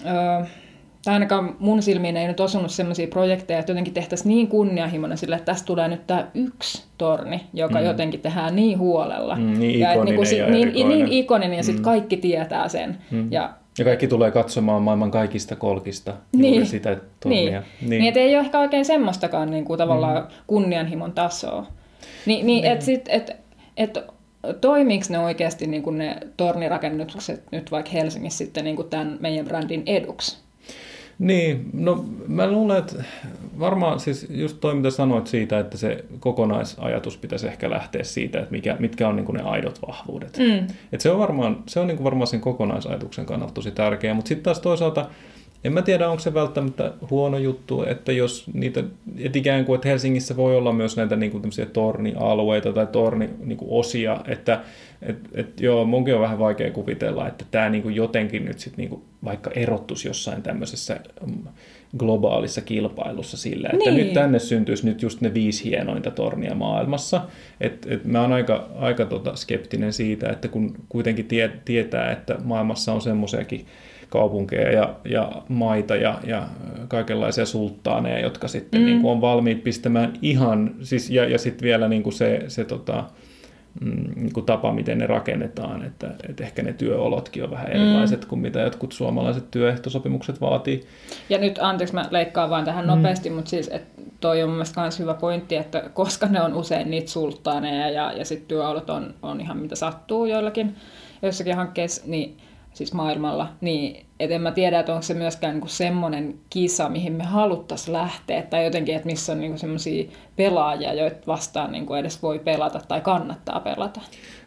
ö, tai ainakaan mun silmiin ei nyt osunut sellaisia projekteja, että jotenkin tehtäisiin niin kunnianhimoinen sille, että tästä tulee nyt tämä yksi torni, joka mm. jotenkin tehdään niin huolella. Mm, niin ja, ikoninen niin, kuin, ja niin, niin ikoninen ja mm. sitten kaikki tietää sen. Mm. Ja, ja kaikki tulee katsomaan maailman kaikista kolkista juuri niin, sitä tornia. Niin, niin. niin että ei ole ehkä oikein semmoistakaan niin kuin, tavallaan mm. kunnianhimon tasoa. Niin, niin, niin. että et, et, toimiiko ne oikeasti niin kuin ne tornirakennukset nyt vaikka Helsingissä sitten niin kuin tämän meidän brändin eduksi? Niin, no mä luulen, että varmaan siis just toi, mitä sanoit siitä, että se kokonaisajatus pitäisi ehkä lähteä siitä, että mikä, mitkä on niin ne aidot vahvuudet. Mm. Et se on varmaan, se on niin varmaan sen kokonaisajatuksen kannalta tosi tärkeää, mutta sitten taas toisaalta en mä tiedä, onko se välttämättä huono juttu, että jos niitä, että ikään kuin, että Helsingissä voi olla myös näitä niin kuin tornialueita tai torniosia, niin että et, et joo, munkin on vähän vaikea kuvitella, että tämä niin kuin jotenkin nyt sitten niin kuin vaikka erottuisi jossain tämmöisessä mm, globaalissa kilpailussa sillä, että niin. nyt tänne syntyisi nyt just ne viisi hienointa tornia maailmassa. Et, et mä oon aika, aika tota skeptinen siitä, että kun kuitenkin tie, tietää, että maailmassa on semmoisiakin kaupunkeja ja, ja maita ja, ja kaikenlaisia sulttaaneja, jotka sitten mm. niin kuin on valmiit pistämään ihan, siis, ja, ja sitten vielä niin kuin se, se tota, mm, niin kuin tapa, miten ne rakennetaan, että, että ehkä ne työolotkin on vähän erilaiset mm. kuin mitä jotkut suomalaiset työehtosopimukset vaatii. Ja nyt, anteeksi, mä leikkaan vain tähän mm. nopeasti, mutta siis että toi on mielestäni myös hyvä pointti, että koska ne on usein niitä sulttaaneja ja, ja sitten työolot on, on ihan mitä sattuu joillakin joissakin hankkeissa, niin siis maailmalla, niin et en mä tiedä, että onko se myöskään niinku semmoinen kisa, mihin me haluttaisiin lähteä, tai jotenkin, että missä on niinku semmoisia pelaajia, joita vastaan niinku edes voi pelata tai kannattaa pelata.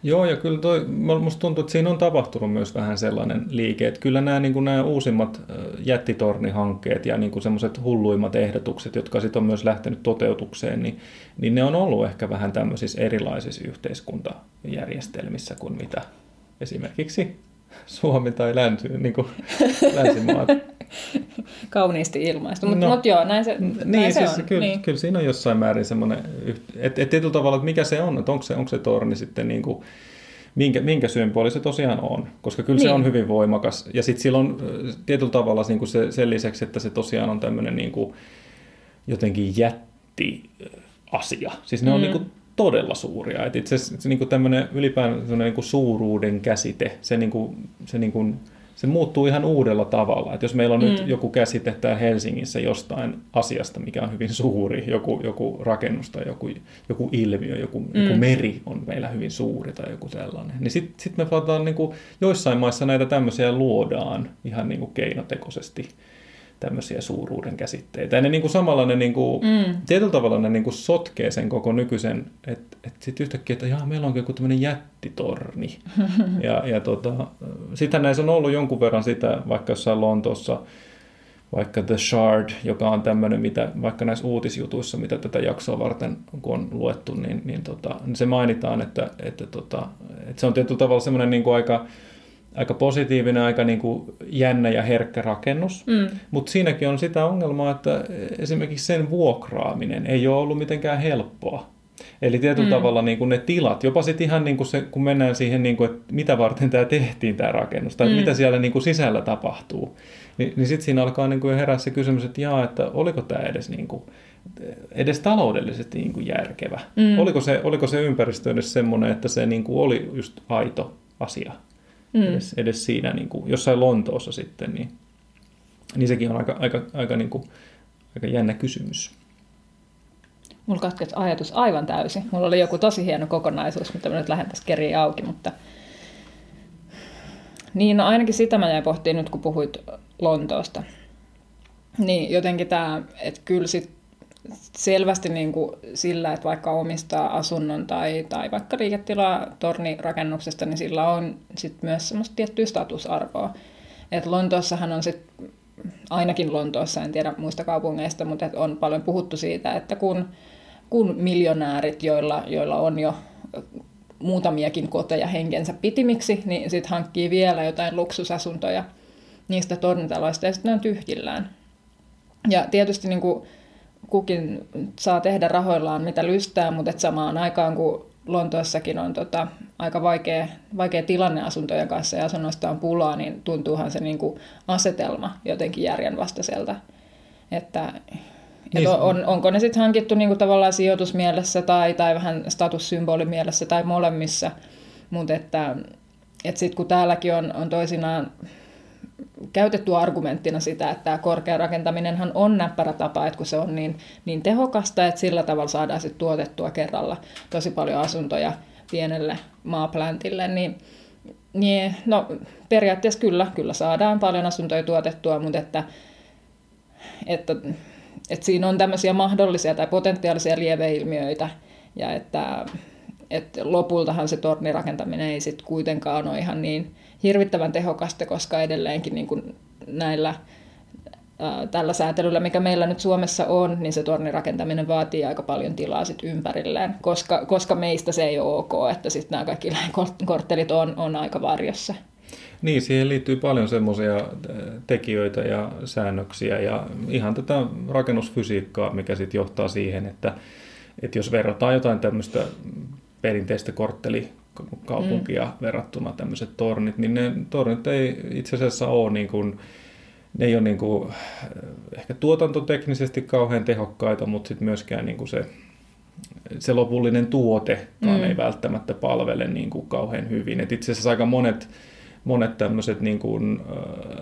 Joo, ja kyllä toi, musta tuntuu, että siinä on tapahtunut myös vähän sellainen liike, että kyllä nämä, niin nämä uusimmat jättitornihankkeet ja niin semmoiset hulluimmat ehdotukset, jotka sitten on myös lähtenyt toteutukseen, niin, niin ne on ollut ehkä vähän tämmöisissä erilaisissa yhteiskuntajärjestelmissä kuin mitä esimerkiksi Suomi tai länsi, niin kuin länsimaat. Kauniisti ilmaistu, mutta no, mut joo, näin se, niin, näin siis se on. Kyllä, niin. kyllä siinä on jossain määrin semmoinen, että et tietyllä tavalla, että mikä se on, että onko se, onko se torni sitten niin kuin, minkä, minkä symboli se tosiaan on, koska kyllä niin. se on hyvin voimakas. Ja sitten silloin tietyllä tavalla niin kuin se, sen lisäksi, että se tosiaan on tämmöinen niin kuin, jotenkin jätti asia. Siis ne mm. on niin kuin todella suuria. Et itse asiassa niin kuin tämmöinen ylipäänsä niin kuin suuruuden käsite, se, niin kuin, se, niin kuin, se muuttuu ihan uudella tavalla. Et jos meillä on mm. nyt joku käsite täällä Helsingissä jostain asiasta, mikä on hyvin suuri, joku, joku rakennus tai joku, joku ilmiö, joku, mm. joku meri on meillä hyvin suuri tai joku sellainen, niin sitten sit me vaan niin kuin, joissain maissa näitä tämmöisiä luodaan ihan niin kuin keinotekoisesti tämmöisiä suuruuden käsitteitä. Ja ne niin kuin samalla ne niin kuin, mm. tietyllä tavalla ne niin kuin sotkee sen koko nykyisen, että et sitten yhtäkkiä, että jaa, meillä on joku tämmöinen jättitorni. ja ja tota, sittenhän näissä on ollut jonkun verran sitä, vaikka jossain Lontoossa vaikka The Shard, joka on tämmöinen, mitä vaikka näissä uutisjutuissa, mitä tätä jaksoa varten kun on luettu, niin, niin, tota, niin se mainitaan, että, että, tota, että se on tietyllä tavalla semmoinen niin kuin aika, aika positiivinen, aika niin kuin jännä ja herkkä rakennus, mm. mutta siinäkin on sitä ongelmaa, että esimerkiksi sen vuokraaminen ei ole ollut mitenkään helppoa. Eli tietyllä mm. tavalla niin kuin ne tilat, jopa sitten ihan niin kuin se, kun mennään siihen, niin kuin, että mitä varten tämä tehtiin tämä rakennus, tai mm. mitä siellä niin kuin sisällä tapahtuu, niin, niin sitten siinä alkaa niin kuin herää se kysymys, että jaa, että oliko tämä edes, niin kuin, edes taloudellisesti niin kuin järkevä? Mm. Oliko, se, oliko se ympäristö edes semmoinen, että se niin kuin oli just aito asia mm. edes, edes siinä niin kuin, jossain Lontoossa sitten, niin, niin sekin on aika, aika, aika, niin kuin, aika jännä kysymys. Mulla katkesi ajatus aivan täysin. Mulla oli joku tosi hieno kokonaisuus, mitä mä nyt lähden tässä keriin auki, mutta... Niin, no ainakin sitä mä jäin pohtiin nyt, kun puhuit Lontoosta. Niin jotenkin tämä, että kyllä sit selvästi niin kuin sillä, että vaikka omistaa asunnon tai, tai vaikka liiketilaa tornirakennuksesta, niin sillä on sit myös semmoista tiettyä statusarvoa. Et Lontoossahan on sitten, ainakin Lontoossa, en tiedä muista kaupungeista, mutta on paljon puhuttu siitä, että kun, kun miljonäärit, joilla, joilla on jo muutamiakin koteja henkensä pitimiksi, niin sitten hankkii vielä jotain luksusasuntoja – niistä tornitaloista ja sitten ne on tyhjillään. Ja tietysti niin kuin kukin saa tehdä rahoillaan mitä lystää, mutta et samaan aikaan kun Lontoossakin on tota, aika vaikea, vaikea tilanne asuntojen kanssa ja asunnoista on pulaa, niin tuntuuhan se niin kuin asetelma jotenkin järjenvastaiselta. Että, niin. et on, onko ne sitten hankittu niin kuin tavallaan sijoitusmielessä tai, tai vähän statussymboli tai molemmissa, mutta että, että sitten kun täälläkin on, on toisinaan käytetty argumenttina sitä, että korkea rakentaminenhan on näppärä tapa, että kun se on niin, niin tehokasta, että sillä tavalla saadaan sitten tuotettua kerralla tosi paljon asuntoja pienelle maapläntille, niin, niin no, periaatteessa kyllä, kyllä saadaan paljon asuntoja tuotettua, mutta että, että, että siinä on tämmöisiä mahdollisia tai potentiaalisia lieveilmiöitä, ja että, että lopultahan se tornirakentaminen ei sitten kuitenkaan ole ihan niin, hirvittävän tehokasta, koska edelleenkin niin kuin näillä tällä säätelyllä, mikä meillä nyt Suomessa on, niin se tornirakentaminen vaatii aika paljon tilaa sit ympärilleen, koska, koska meistä se ei ole ok, että sitten nämä kaikki korttelit on, on aika varjossa. Niin, siihen liittyy paljon semmoisia tekijöitä ja säännöksiä ja ihan tätä rakennusfysiikkaa, mikä sitten johtaa siihen, että, että jos verrataan jotain tämmöistä perinteistä kortteli kaupunkia mm. verrattuna tämmöiset tornit, niin ne tornit ei itse asiassa ole niin kuin, ne ei ole niin kuin, ehkä tuotantoteknisesti kauhean tehokkaita, mutta sitten myöskään niin kuin se, se lopullinen tuotekaan mm. ei välttämättä palvele niin kuin kauhean hyvin. Et itse asiassa aika monet monet tämmöiset niin kuin,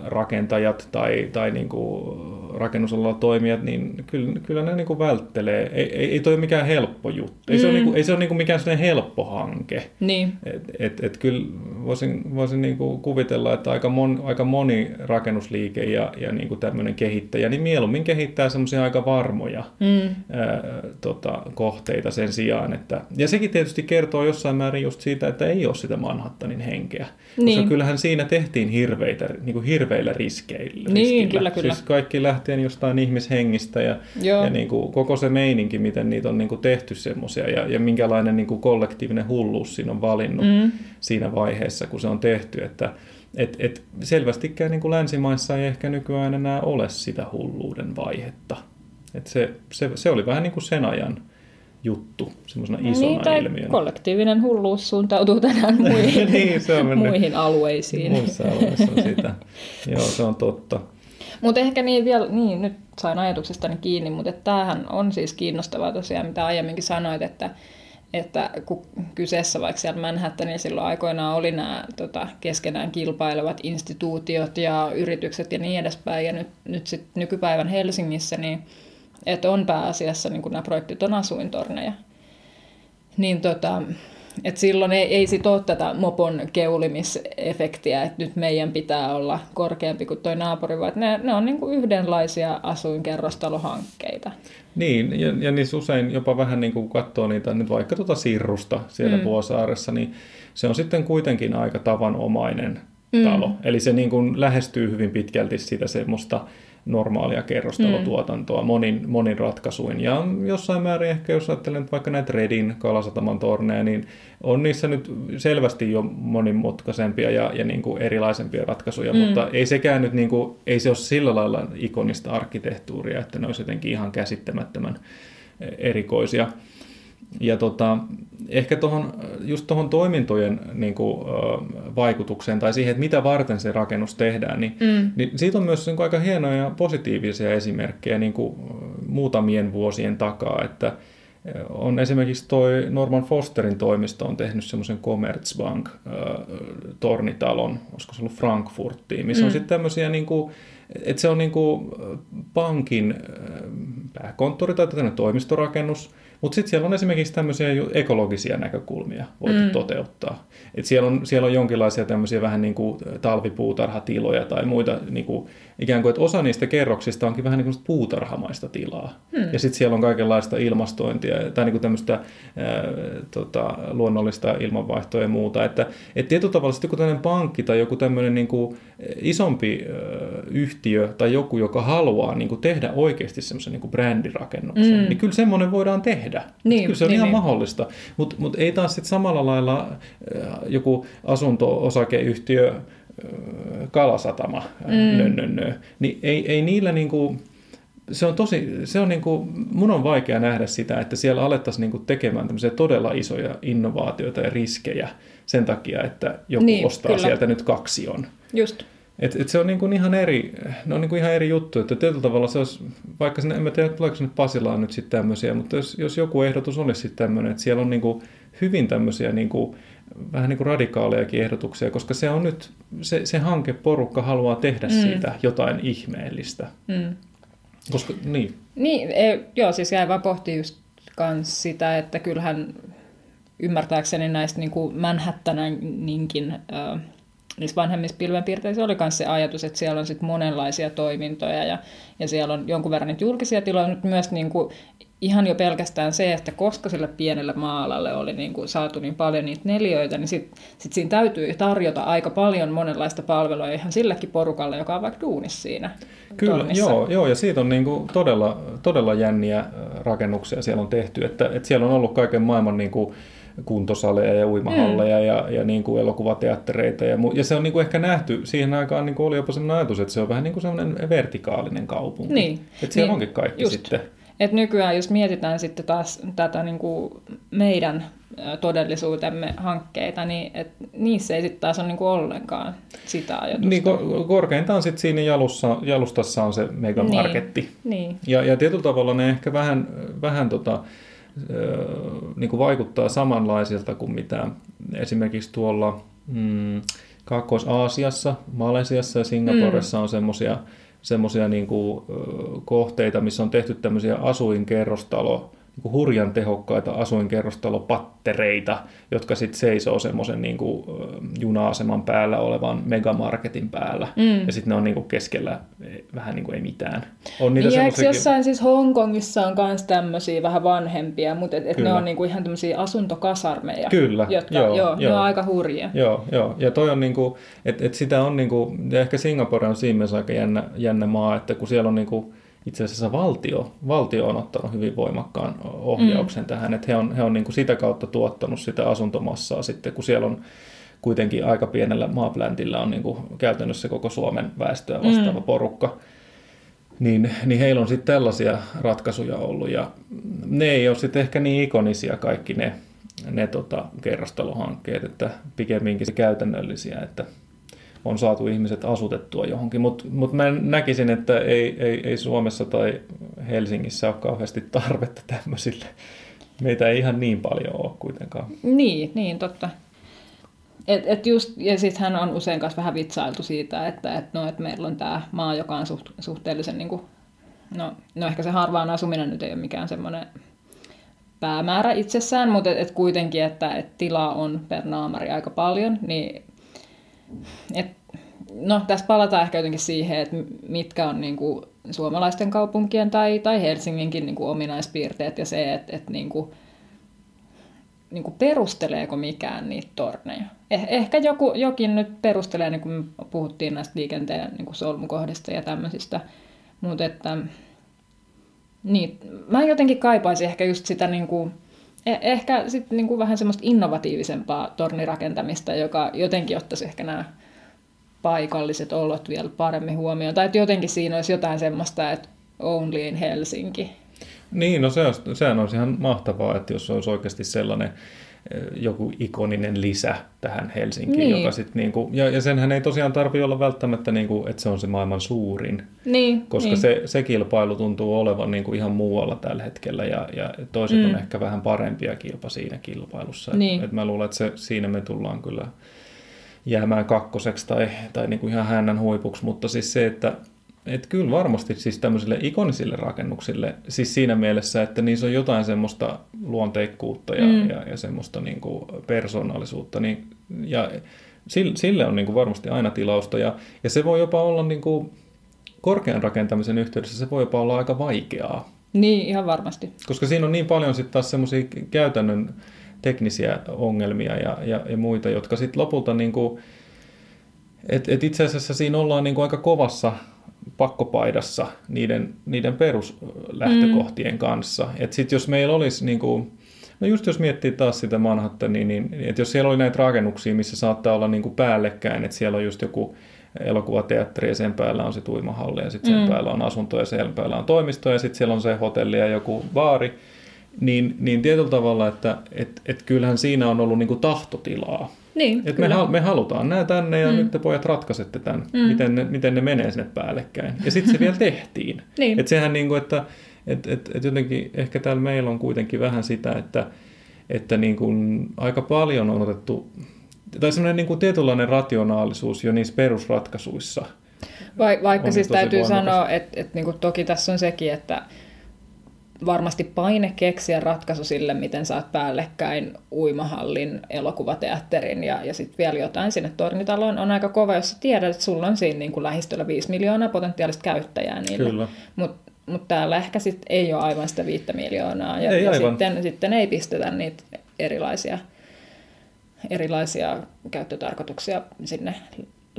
rakentajat tai, tai niin kuin rakennusalalla toimijat, niin kyllä, kyllä ne niin kuin välttelee. Ei, ei, ei toi mikään helppo juttu. Ei mm. se ole, niin kuin, ei se ole niin kuin mikään sellainen helppo hanke. Niin. Et, et, et kyllä voisin, voisin niin kuin kuvitella, että aika, mon, aika moni rakennusliike ja, ja niin kuin tämmöinen kehittäjä, niin mieluummin kehittää semmoisia aika varmoja mm. ää, tota, kohteita sen sijaan. Että, ja sekin tietysti kertoo jossain määrin just siitä, että ei ole sitä Manhattanin henkeä. Niin. Koska kyllähän siinä tehtiin hirveitä, niin kuin hirveillä riskeillä. Niin, kyllä, kyllä. Siis kaikki lähtien jostain ihmishengistä ja, ja niin kuin koko se meininki, miten niitä on niin kuin tehty semmoisia ja, ja minkälainen niin kuin kollektiivinen hulluus siinä on valinnut mm. siinä vaiheessa, kun se on tehty. Että et, et selvästikään niin kuin länsimaissa ei ehkä nykyään enää ole sitä hulluuden vaihetta. Et se, se, se oli vähän niin kuin sen ajan juttu semmoisena isona niin, tai ilmiönä. kollektiivinen hulluus suuntautuu tänään muihin, niin, se on muihin alueisiin. Muissa alueissa on sitä. Joo, se on totta. Mutta ehkä niin vielä, niin nyt sain ajatuksestani kiinni, mutta tämähän on siis kiinnostavaa tosiaan, mitä aiemminkin sanoit, että, että kun kyseessä vaikka siellä Manhattanilla silloin aikoinaan oli nämä tota, keskenään kilpailevat instituutiot ja yritykset ja niin edespäin, ja nyt, nyt sitten nykypäivän Helsingissä, niin että on pääasiassa niin nämä projektit on asuintorneja. Niin tota, et silloin ei, ei sit ole tätä mopon keulimisefektiä, että nyt meidän pitää olla korkeampi kuin tuo naapuri, vaan ne, ne on niin kuin yhdenlaisia asuinkerrostalohankkeita. Niin, ja, ja niissä usein jopa vähän niin kuin katsoo niitä nyt vaikka tuota Sirrusta siellä mm. Vuosaaressa, niin se on sitten kuitenkin aika tavanomainen mm. talo. Eli se niin kuin lähestyy hyvin pitkälti sitä semmoista normaalia kerrostalotuotantoa mm. monin, monin ratkaisuin. Ja jossain määrin ehkä, jos ajattelen nyt vaikka näitä Redin Kalasataman torneja, niin on niissä nyt selvästi jo monimutkaisempia ja, ja niin kuin erilaisempia ratkaisuja, mm. mutta ei sekään nyt, niin kuin, ei se ole sillä lailla ikonista arkkitehtuuria, että ne olisi jotenkin ihan käsittämättömän erikoisia. Ja tota, ehkä tohon, just tuohon toimintojen niin kuin, vaikutukseen tai siihen, että mitä varten se rakennus tehdään, niin, mm. niin siitä on myös niin kuin, aika hienoja ja positiivisia esimerkkejä niin kuin, muutamien vuosien takaa, että on esimerkiksi toi Norman Fosterin toimisto on tehnyt semmoisen Commerzbank tornitalon, olisiko se ollut Frankfurtiin, missä mm. on sitten tämmöisiä niin kuin, että se on niin kuin pankin pääkonttori tai tämmöinen toimistorakennus, mutta sitten siellä on esimerkiksi tämmöisiä ekologisia näkökulmia voitu mm. toteuttaa. Et siellä, on, siellä on jonkinlaisia tämmöisiä vähän niin kuin talvipuutarhatiloja tai muita, niin kuin, ikään kuin, että osa niistä kerroksista onkin vähän niin kuin puutarhamaista tilaa. Mm. Ja sitten siellä on kaikenlaista ilmastointia tai niin kuin tämmöistä ää, tota, luonnollista ilmanvaihtoa ja muuta. Että et tietyllä tavalla sitten kun tämmöinen pankki tai joku tämmöinen niin kuin isompi ää, yhtiö tai joku, joka haluaa niin kuin tehdä oikeasti semmoisen niin kuin brändirakennuksen, mm. niin kyllä semmoinen voidaan tehdä. Niin, Kyllä se on niin, ihan niin. mahdollista, mutta mut ei taas sit samalla lailla äh, joku asunto-osakeyhtiö äh, kalasatama, äh, mm. nö, nö, nö. Niin ei, ei niillä niinku, se on tosi, se on niinku, mun on vaikea nähdä sitä, että siellä alettaisiin niinku tekemään tämmöisiä todella isoja innovaatioita ja riskejä sen takia, että joku niin, ostaa kyllä. sieltä nyt kaksi on. Just. Et, et se on niin kuin ihan eri, ne on niin kuin ihan eri juttu, että tietyllä tavalla se olisi, vaikka sinne, en mä tiedä tuleeko sinne Pasilaan nyt sitten tämmöisiä, mutta jos, jos joku ehdotus olisi sitten tämmöinen, että siellä on niin kuin hyvin tämmöisiä niin kuin, vähän niin kuin radikaalejakin ehdotuksia, koska se on nyt, se, se hankeporukka haluaa tehdä mm. siitä jotain ihmeellistä. Mm. Koska, niin. Niin, ei, joo, siis jäi vaan pohtia just kans sitä, että kyllähän ymmärtääkseni näistä niin kuin Manhattaninkin äh, niissä vanhemmissa pilvenpiirteissä oli myös se ajatus, että siellä on sit monenlaisia toimintoja ja, ja siellä on jonkun verran niitä julkisia tiloja, mutta myös niin kuin ihan jo pelkästään se, että koska sille pienelle maalalle oli niin kuin saatu niin paljon niitä neljöitä, niin sitten sit siinä täytyy tarjota aika paljon monenlaista palvelua ihan sillekin porukalle, joka on vaikka duunissa siinä Kyllä, joo, joo, ja siitä on niin kuin todella, todella jänniä rakennuksia siellä on tehty, että, että siellä on ollut kaiken maailman niin kuin kuntosaleja ja uimahalleja mm. ja, ja niin kuin elokuvateattereita. Ja, mu- ja se on niin kuin ehkä nähty, siihen aikaan niin kuin oli jopa sellainen ajatus, että se on vähän niin kuin sellainen vertikaalinen kaupunki. Niin. Että siellä niin, onkin kaikki just. sitten. Et nykyään, jos mietitään sitten taas tätä niin kuin meidän todellisuutemme hankkeita, niin et niissä ei sitten taas ole niin kuin ollenkaan sitä ajatusta. Niin, korkeintaan sitten siinä jalussa, jalustassa on se megamarketti. Niin, niin. Ja, ja tietyllä tavalla ne ehkä vähän, vähän tota, niin kuin vaikuttaa samanlaisilta kuin mitä esimerkiksi tuolla mm, Kaakkois-Aasiassa, Malesiassa ja Singaporessa mm. on semmoisia semmoisia niin kohteita, missä on tehty tämmöisiä asuinkerrostalo niin hurjan tehokkaita asuinkerrostalopattereita, jotka sitten seisoo semmoisen niin juna-aseman päällä olevan megamarketin päällä. Mm. Ja sitten ne on niin kuin keskellä vähän niin kuin ei mitään. On niitä niin, semmoisia... jossain siis Hongkongissa on myös tämmöisiä vähän vanhempia, mutta et, et ne on niin kuin ihan tämmöisiä asuntokasarmeja. Kyllä, jotka, joo, joo, joo. Ne on aika hurjia. Joo, joo. ja toi on niin kuin, että et sitä on niin kuin, ja ehkä Singapore on siinä mielessä aika jännä, jännä maa, että kun siellä on niin kuin, itse asiassa valtio, valtio on ottanut hyvin voimakkaan ohjauksen mm. tähän, että he on, he on niin kuin sitä kautta tuottanut sitä asuntomassaa sitten, kun siellä on kuitenkin aika pienellä maapläntillä on niin kuin käytännössä koko Suomen väestöä vastaava mm. porukka, niin, niin heillä on sitten tällaisia ratkaisuja ollut ja ne ei ole sitten ehkä niin ikonisia kaikki ne, ne tota, kerrostalohankkeet, että pikemminkin se käytännöllisiä, että on saatu ihmiset asutettua johonkin, mutta mut mä näkisin, että ei, ei, ei Suomessa tai Helsingissä ole kauheasti tarvetta tämmöisille. Meitä ei ihan niin paljon ole kuitenkaan. Niin, niin totta. Et, et just, ja sitten hän on usein kanssa vähän vitsailtu siitä, että et no, et meillä on tämä maa, joka on suht, suhteellisen, niin kuin, no, no ehkä se harvaan asuminen nyt ei ole mikään semmoinen päämäärä itsessään, mutta et, et kuitenkin, että et tilaa on per naamari aika paljon, niin et, no, tässä palataan ehkä jotenkin siihen, että mitkä on niin kuin suomalaisten kaupunkien tai, tai Helsinginkin niin kuin ominaispiirteet ja se, että, että niin kuin, niin perusteleeko mikään niitä torneja. Eh, ehkä joku, jokin nyt perustelee, niin kuin puhuttiin näistä liikenteen niin kuin solmukohdista ja tämmöisistä, Mutta että, niin, mä jotenkin kaipaisin ehkä just sitä niin kuin, ehkä sit niin kuin vähän semmoista innovatiivisempaa tornirakentamista, joka jotenkin ottaisi ehkä nämä paikalliset olot vielä paremmin huomioon. Tai että jotenkin siinä olisi jotain semmoista, että only in Helsinki. Niin, no se sehän olisi ihan mahtavaa, että jos olisi oikeasti sellainen joku ikoninen lisä tähän Helsinkiin, Niin. joka sit niinku, ja, ja senhän ei tosiaan tarvitse olla välttämättä, niinku, että se on se maailman suurin, Niin, koska niin. se, se kilpailu tuntuu olevan niinku ihan muualla tällä hetkellä, ja, ja toiset mm. on ehkä vähän parempia kilpa siinä kilpailussa. Et- Niin. Et mä luulen, että se, siinä me tullaan kyllä jäämään kakkoseksi tai, tai niinku ihan hännän huipuksi, mutta siis se, että et kyllä varmasti siis tämmöisille ikonisille rakennuksille, siis siinä mielessä, että niissä on jotain semmoista luonteikkuutta ja, mm. ja, ja semmoista niin kuin persoonallisuutta, niin, ja sille, sille on niin kuin varmasti aina tilausta, ja, ja se voi jopa olla niin kuin korkean rakentamisen yhteydessä, se voi jopa olla aika vaikeaa, niin, ihan varmasti. koska siinä on niin paljon sitten taas semmoisia käytännön teknisiä ongelmia ja, ja, ja muita, jotka sitten lopulta niin kuin, et, et itse asiassa siinä ollaan niin kuin aika kovassa pakkopaidassa niiden, niiden peruslähtökohtien mm. kanssa. Että sitten jos meillä olisi, niin kuin, no just jos miettii taas sitä Manhattania, niin, niin että jos siellä oli näitä rakennuksia, missä saattaa olla niin kuin päällekkäin, että siellä on just joku elokuvateatteri ja sen päällä on se uimahalli ja sitten sen mm. päällä on asunto ja sen päällä on toimisto ja sitten siellä on se hotelli ja joku baari, niin, niin tietyllä tavalla, että et, et kyllähän siinä on ollut niin kuin tahtotilaa. Niin, Et me, kyllä. hal- me halutaan nämä tänne ja mm. nyt te pojat ratkaisette tämän, mm. miten, ne, miten ne menee sinne päällekkäin. Ja sitten se vielä tehtiin. Niin. Et sehän niin kuin, että et, et, et jotenkin ehkä täällä meillä on kuitenkin vähän sitä, että, että niin kuin aika paljon on otettu, tai semmoinen niin kuin tietynlainen rationaalisuus jo niissä perusratkaisuissa. Vai, vaikka siis tosi täytyy voimakas. sanoa, että, että niin toki tässä on sekin, että varmasti paine keksiä ratkaisu sille, miten saat päällekkäin uimahallin, elokuvateatterin ja, ja sitten vielä jotain sinne tornitaloon on aika kova, jos sä tiedät, että sulla on siinä niin kuin lähistöllä 5 miljoonaa potentiaalista käyttäjää niille. Kyllä. Mutta mut täällä ehkä sit ei ole aivan sitä 5 miljoonaa ja, Ei ja aivan. sitten, sitten ei pistetä niitä erilaisia, erilaisia käyttötarkoituksia sinne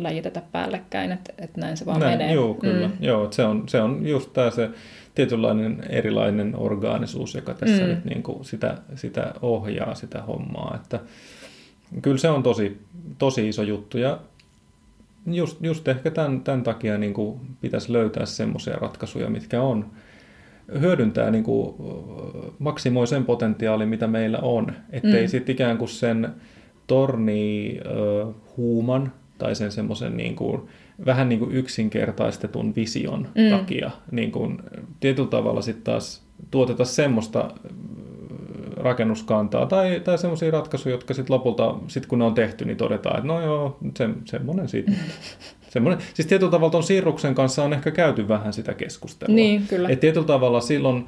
läjitetä päällekkäin, että et näin se vaan Näin, menee. Joo, kyllä. Mm. Joo, se, on, se on just tämä se tietynlainen erilainen orgaanisuus, joka tässä mm. nyt niin kuin sitä, sitä ohjaa, sitä hommaa. Että kyllä se on tosi, tosi iso juttu ja just, just ehkä tämän, tämän takia niin kuin pitäisi löytää semmoisia ratkaisuja, mitkä on hyödyntää, niin kuin, maksimoi sen potentiaalin, mitä meillä on. Ettei mm. sitten ikään kuin sen torni ö, huuman tai sen semmoisen niin kuin, vähän niin kuin yksinkertaistetun vision mm. takia niin kuin, tietyllä tavalla sitten taas tuoteta semmoista ö, rakennuskantaa tai, tai semmoisia ratkaisuja, jotka sitten lopulta, sit kun ne on tehty, niin todetaan, että no joo, se, semmoinen siitä. Semmoinen, siis tietyllä tavalla tuon Sirruksen kanssa on ehkä käyty vähän sitä keskustelua. Niin, kyllä. Et tietyllä tavalla silloin,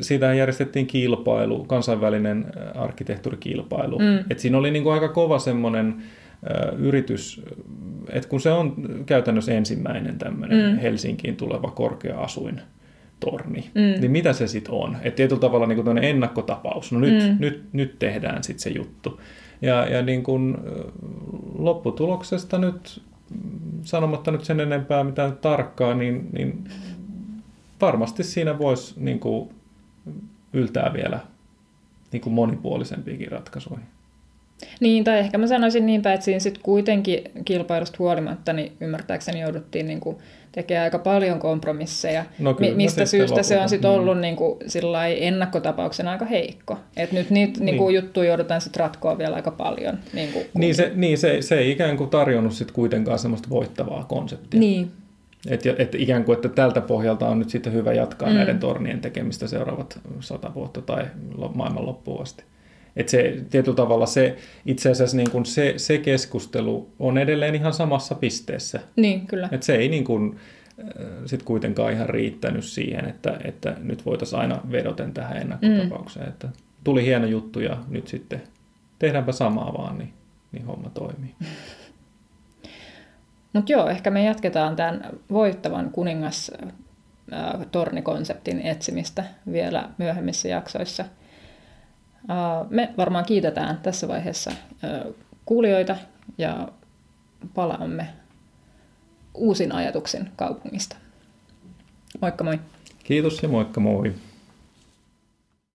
siitä järjestettiin kilpailu, kansainvälinen arkkitehtuurikilpailu. Mm. Et siinä oli niinku aika kova semmoinen yritys, että kun se on käytännössä ensimmäinen tämmöinen mm. Helsinkiin tuleva korkea-asuin torni, mm. niin mitä se sitten on? Et tietyllä tavalla niin kuin ennakkotapaus, no nyt, mm. nyt, nyt tehdään sitten se juttu. Ja, ja niin kuin, lopputuloksesta nyt, sanomatta nyt sen enempää mitään tarkkaa, niin, niin varmasti siinä voisi niin kuin, yltää vielä niin kuin monipuolisempiakin ratkaisuihin. Niin, tai ehkä mä sanoisin niin päin, että siinä sitten kuitenkin kilpailusta huolimatta, niin ymmärtääkseni jouduttiin niin kuin tekemään aika paljon kompromisseja, No kyllä, mi- mistä no sitten syystä se on lopulta. sitten Mm. ollut niin kuin, ennakkotapauksena aika heikko. Et nyt niitä niin. Niin. Juttuja joudutaan sitten ratkoa vielä aika paljon. Niin, kuin, Niin, se, niin se, se ei ikään kuin tarjonnut sit kuitenkaan semmoista voittavaa konseptia. niin, Et, et ikään kuin, että tältä pohjalta on nyt sitten hyvä jatkaa mm. näiden tornien tekemistä seuraavat sata vuotta tai maailman loppuun asti. Et se, tietyllä tavalla se, itse asiassa niin kuin se, se keskustelu on edelleen ihan samassa pisteessä. niin kyllä. Et se ei niin kuin, äh, sit kuitenkaan ihan riittänyt siihen, että, että nyt voitaisiin aina vedoten tähän ennakkotapaukseen. Mm. Että tuli hieno juttu ja nyt sitten tehdäänpä samaa vaan, niin, niin homma toimii. Mutta joo, ehkä me jatketaan tämän voittavan kuningas tornikonseptin etsimistä vielä myöhemmissä jaksoissa. Me varmaan kiitetään tässä vaiheessa kuulijoita ja palaamme uusin ajatuksin kaupungista. Moikka moi! Kiitos ja moikka moi!